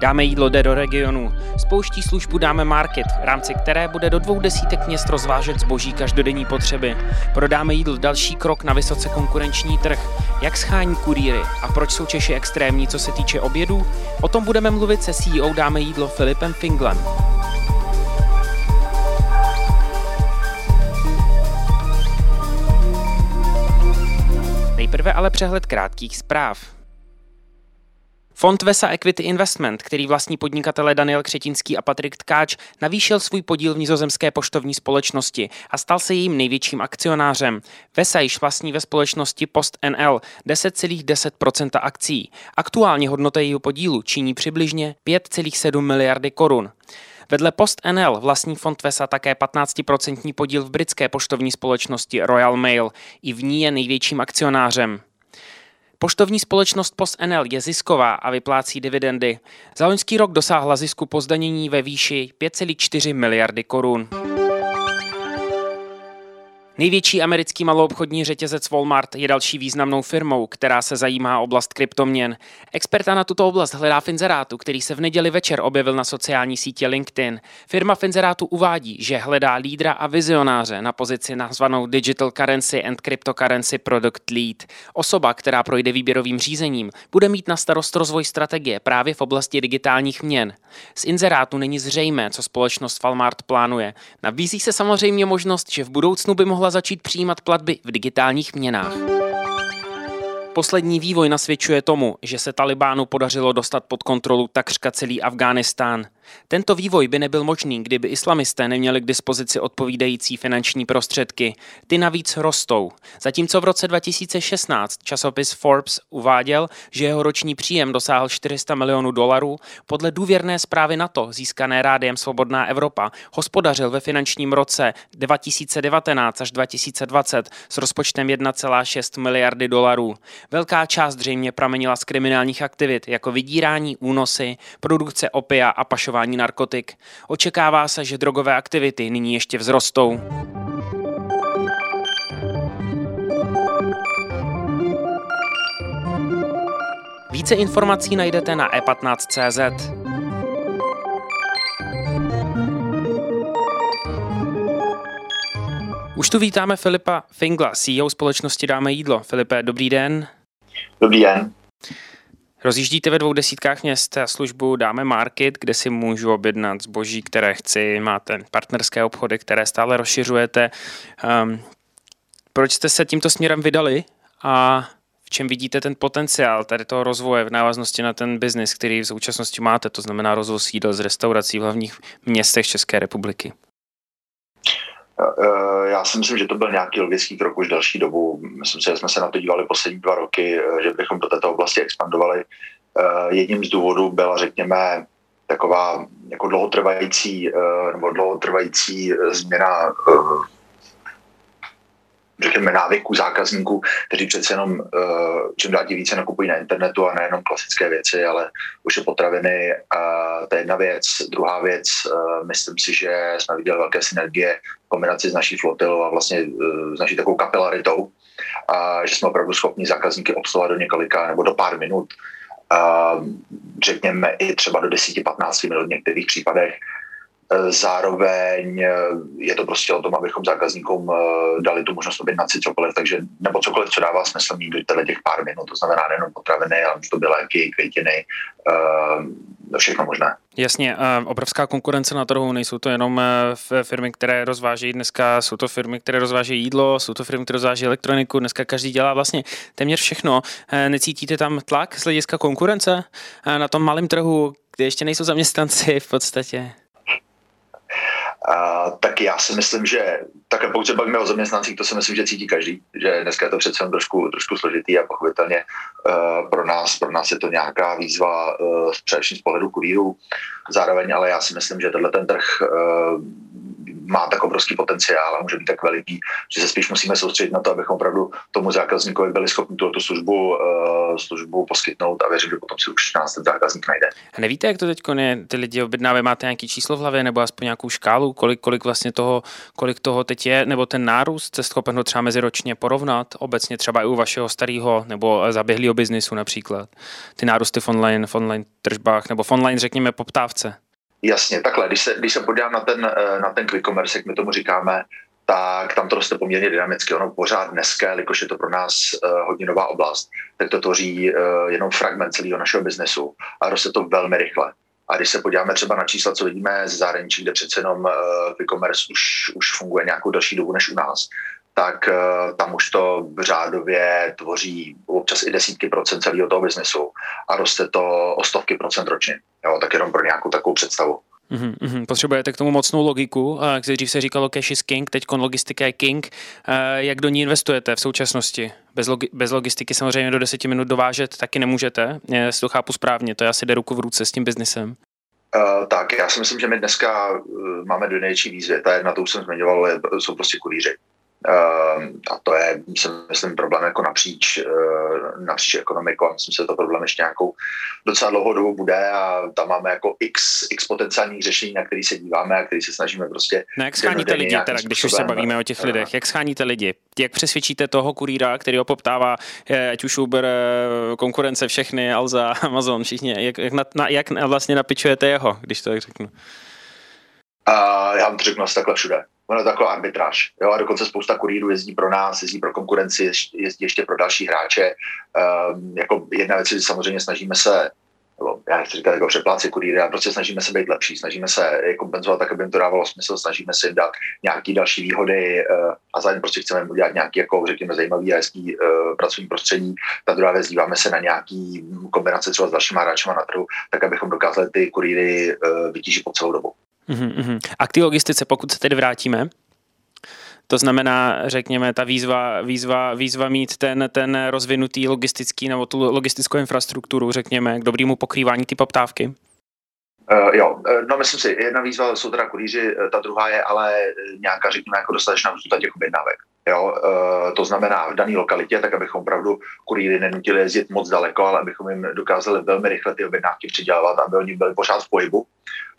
Dáme jídlo jde do regionu. Spouští službu Dáme Market, v rámci které bude do dvou desítek měst rozvážet zboží každodenní potřeby. Prodáme jídlo další krok na vysoce konkurenční trh. Jak schání kurýry a proč jsou Češi extrémní, co se týče obědů? O tom budeme mluvit se CEO Dáme jídlo Filipem Finglem. Nejprve ale přehled krátkých zpráv. Fond Vesa Equity Investment, který vlastní podnikatele Daniel Křetinský a Patrik Tkáč, navýšil svůj podíl v nizozemské poštovní společnosti a stal se jejím největším akcionářem. Vesa již vlastní ve společnosti Post NL 10,10% akcí. Aktuálně hodnota jejího podílu činí přibližně 5,7 miliardy korun. Vedle Post NL vlastní fond Vesa také 15% podíl v britské poštovní společnosti Royal Mail. I v ní je největším akcionářem. Poštovní společnost PostNL je zisková a vyplácí dividendy. Za loňský rok dosáhla zisku po zdanění ve výši 5,4 miliardy korun. Největší americký maloobchodní řetězec Walmart je další významnou firmou, která se zajímá oblast kryptoměn. Experta na tuto oblast hledá Finzerátu, který se v neděli večer objevil na sociální sítě LinkedIn. Firma Finzerátu uvádí, že hledá lídra a vizionáře na pozici nazvanou Digital Currency and Cryptocurrency Product Lead. Osoba, která projde výběrovým řízením, bude mít na starost rozvoj strategie právě v oblasti digitálních měn. Z inzerátu není zřejmé, co společnost Walmart plánuje. Nabízí se samozřejmě možnost, že v budoucnu by mohla mohla začít přijímat platby v digitálních měnách. Poslední vývoj nasvědčuje tomu, že se Talibánu podařilo dostat pod kontrolu takřka celý Afghánistán. Tento vývoj by nebyl možný, kdyby islamisté neměli k dispozici odpovídající finanční prostředky. Ty navíc rostou. Zatímco v roce 2016 časopis Forbes uváděl, že jeho roční příjem dosáhl 400 milionů dolarů, podle důvěrné zprávy NATO získané rádiem Svobodná Evropa hospodařil ve finančním roce 2019 až 2020 s rozpočtem 1,6 miliardy dolarů. Velká část zřejmě pramenila z kriminálních aktivit, jako vydírání, únosy, produkce opia a pašování narkotik. Očekává se, že drogové aktivity nyní ještě vzrostou. Více informací najdete na e15.cz. Už tu vítáme Filipa Fingla, CEO společnosti Dáme jídlo. Filipe, dobrý den. Dobrý den. Rozjíždíte ve dvou desítkách měst a službu Dáme Market, kde si můžu objednat zboží, které chci. Máte partnerské obchody, které stále rozšiřujete. Um, proč jste se tímto směrem vydali a v čem vidíte ten potenciál tady toho rozvoje v návaznosti na ten biznis, který v současnosti máte, to znamená rozvoj sídel z restaurací v hlavních městech České republiky? Eh, já si myslím, že to byl nějaký logický krok už další dobu. Myslím si, že jsme se na to dívali poslední dva roky, eh, že bychom do této oblasti expandovali. Eh, jedním z důvodů byla, řekněme, taková jako dlouhotrvající nebo dlouhotrvající změna řekněme, návyků zákazníků, kteří přece jenom uh, čím dál tím více nakupují na internetu a nejenom klasické věci, ale už je potraviny. Uh, to je jedna věc. Druhá věc, uh, myslím si, že jsme viděli velké synergie v kombinaci s naší flotilou a vlastně uh, s naší takovou kapilaritou, a že jsme opravdu schopni zákazníky obsluhovat do několika nebo do pár minut, uh, řekněme i třeba do 10-15 minut v některých případech. Eh, zároveň eh, je to prostě o tom, abychom zákazníkům eh, dali tu možnost objednat si cokoliv, takže, nebo cokoliv, co dává smysl mít do těch pár minut, to znamená nejenom potraviny, ale to by léky, květiny, všechno možné. Jasně, obrovská konkurence na trhu, nejsou to jenom firmy, které rozvážejí dneska, jsou to firmy, které rozvážejí jídlo, jsou to firmy, které rozvážejí elektroniku, dneska každý dělá vlastně téměř všechno. Necítíte tam tlak z hlediska konkurence na tom malém trhu, kde ještě nejsou zaměstnanci v podstatě? A, tak já si myslím, že takhle pokud se bavíme o zaměstnancích, to si myslím, že cítí každý, že dneska je to přece trošku, trošku složitý a pochopitelně uh, pro nás, pro nás je to nějaká výzva uh, především z pohledu kurýrů. Zároveň ale já si myslím, že tenhle ten trh uh, má tak obrovský potenciál a může být tak veliký, že se spíš musíme soustředit na to, abychom opravdu tomu zákazníkovi byli schopni tu službu, uh, službu poskytnout a věřím, že potom si už nás ten zákazník najde. A nevíte, jak to teď ty lidi objednávají? Máte nějaký číslo v hlavě nebo aspoň nějakou škálu, kolik, kolik vlastně toho, kolik toho teď je, nebo ten nárůst, jste schopen ho třeba meziročně porovnat, obecně třeba i u vašeho starého nebo zaběhlého biznisu například, ty nárůsty v online, v online tržbách nebo v online, řekněme, poptávce? Jasně, takhle, když se, když se podívám na ten, eh, na ten quick commerce, jak my tomu říkáme, tak tam to roste poměrně dynamicky. Ono pořád dneska, jelikož je to pro nás uh, hodně nová oblast, tak to tvoří uh, jenom fragment celého našeho biznesu a roste to velmi rychle. A když se podíváme třeba na čísla, co vidíme z zahraničí, kde přece jenom e-commerce už, už funguje nějakou další dobu než u nás, tak uh, tam už to řádově tvoří občas i desítky procent celého toho biznesu a roste to o stovky procent ročně. Jo, tak jenom pro nějakou takovou představu. Mm-hmm. Potřebujete k tomu mocnou logiku, jak dřív se říkalo cash is king, teď logistika je king. Jak do ní investujete v současnosti? Bez, logi- bez logistiky samozřejmě do deseti minut dovážet taky nemůžete, jestli to chápu správně, to asi jde ruku v ruce s tím biznesem. Uh, tak, já si myslím, že my dneska uh, máme dvě největší výzvy. Ta jedna, to už jsem zmiňoval, jsou prostě kurýři. Ehm, a to je, si myslím, problém jako napříč, eh, napříč ekonomikou. Myslím si, že to problém ještě nějakou docela dlouhou dobu bude a tam máme jako x, x potenciálních řešení, na který se díváme a který se snažíme prostě... No jak scháníte lidi, teda, když už se bavíme o těch uh, lidech, jak scháníte lidi? Jak přesvědčíte toho kurýra, který ho poptává, ať už Uber, eh, konkurence, všechny, Alza, Amazon, všichni, jak, jak, na, na, jak vlastně napičujete jeho, když to tak řeknu? Uh, já vám to řeknu asi takhle všude ono taková arbitráž. Jo? A dokonce spousta kurýrů jezdí pro nás, jezdí pro konkurenci, jezdí ještě pro další hráče. Um, jako jedna věc, že samozřejmě snažíme se nebo já nechci říkat jako přepláci kurýry, ale prostě snažíme se být lepší, snažíme se je kompenzovat tak, aby jim to dávalo smysl, snažíme se jim dát nějaké další výhody uh, a zároveň prostě chceme jim udělat nějaký, jako řekněme, zajímavý a hezký uh, pracovní prostředí. Ta druhá věc, díváme se na nějaký kombinace třeba s dalšíma hráči na trhu, tak abychom dokázali ty kurýry uh, vytížit po celou dobu. Mm-hmm. A k té logistice, pokud se tedy vrátíme, to znamená, řekněme, ta výzva, výzva, výzva mít ten, ten rozvinutý logistický nebo tu logistickou infrastrukturu, řekněme, k dobrému pokrývání ty poptávky? Uh, jo, no myslím si, jedna výzva jsou teda kurýři, ta druhá je ale nějaká, řekněme, jako dostatečná hustota těch objednávek. Jo, uh, to znamená v dané lokalitě, tak abychom opravdu kurýry nenutili jezdit moc daleko, ale abychom jim dokázali velmi rychle ty objednávky přidělávat, aby oni byli pořád v pohybu Eh,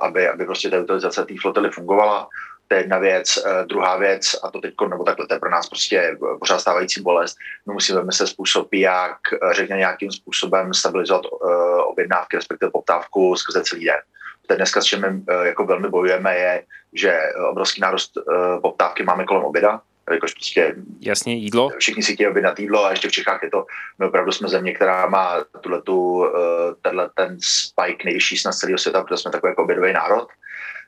aby, aby prostě ta utilizace té flotily fungovala. To je jedna věc. Uh, druhá věc, a to teď, nebo takhle, to je pro nás prostě pořád stávající bolest, my musíme vymyslet způsob, jak, eh, řekněme, nějakým způsobem stabilizovat objednávky, respektive poptávku skrze celý den. Teď dneska s čím jako velmi bojujeme je, že obrovský nárost poptávky máme kolem oběda, jakož prostě Jasně, jídlo. Všichni si chtějí objednat jídlo a ještě v Čechách je to, my opravdu jsme země, která má tuhletu, eh, tenhle ten spike nejvyšší snad celého světa, protože jsme takový jako obědový národ,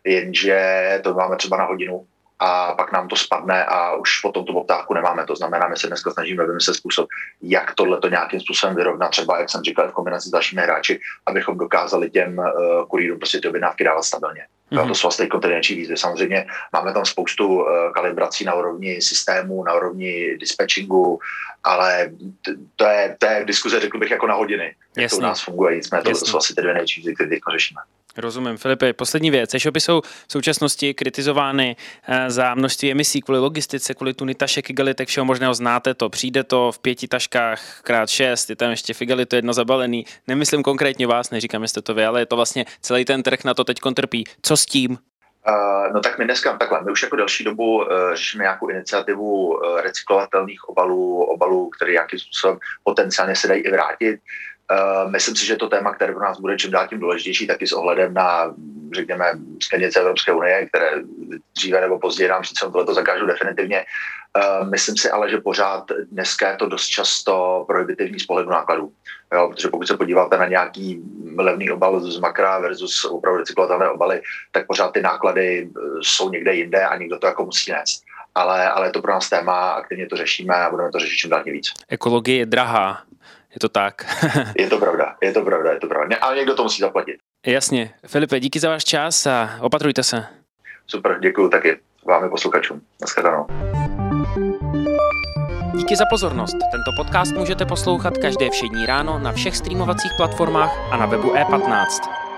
jenže to máme třeba na hodinu a pak nám to spadne a už potom tu poptávku nemáme. To znamená, my se dneska snažíme vymyslet způsob, jak tohle to nějakým způsobem vyrovnat, třeba, jak jsem říkal, v kombinaci s dalšími hráči, abychom dokázali těm uh, kurýrům prostě ty objednávky dávat stabilně. Mm-hmm. To jsou vlastně kontinenční výzvy. Samozřejmě máme tam spoustu uh, kalibrací na úrovni systému, na úrovni dispatchingu, ale to je, to je diskuze, řekl bych, jako na hodiny, jak to u nás funguje. Nicméně to jsou asi ty dvě největší výzvy, které teď řešíme. Rozumím, Filipe. Poslední věc. E-shopy jsou v současnosti kritizovány eh, za množství emisí kvůli logistice, kvůli tunitašek, igalitek, všeho možného znáte to. Přijde to v pěti taškách krát šest, je tam ještě to jedno zabalený. Nemyslím konkrétně vás, neříkám, jestli to vy, ale je to vlastně celý ten trh na to teď trpí. Co s tím? Uh, no tak my dneska takhle, my už jako další dobu uh, řešíme nějakou iniciativu recyklovatelných obalů, obalů, které nějakým způsobem potenciálně se dají i vrátit. Uh, myslím si, že to téma, které pro nás bude čím dál tím důležitější, taky s ohledem na, řekněme, směrnice Evropské unie, které dříve nebo později nám přece to zakážou definitivně. Uh, myslím si ale, že pořád dneska je to dost často prohibitivní z pohledu nákladů. Jo, protože pokud se podíváte na nějaký levný obal z makra versus opravdu recyklovatelné obaly, tak pořád ty náklady eh, jsou někde jinde a někdo to jako musí nést. Ale, ale je to pro nás téma, aktivně to řešíme a budeme to řešit čím dál víc. Ekologie je drahá, je to tak. je to pravda, je to pravda, je to pravda. Ale někdo to musí zaplatit. Jasně. Filipe, díky za váš čas a opatrujte se. Super, děkuji taky vám i posluchačům. Naschledanou. Díky za pozornost. Tento podcast můžete poslouchat každé všední ráno na všech streamovacích platformách a na webu e15.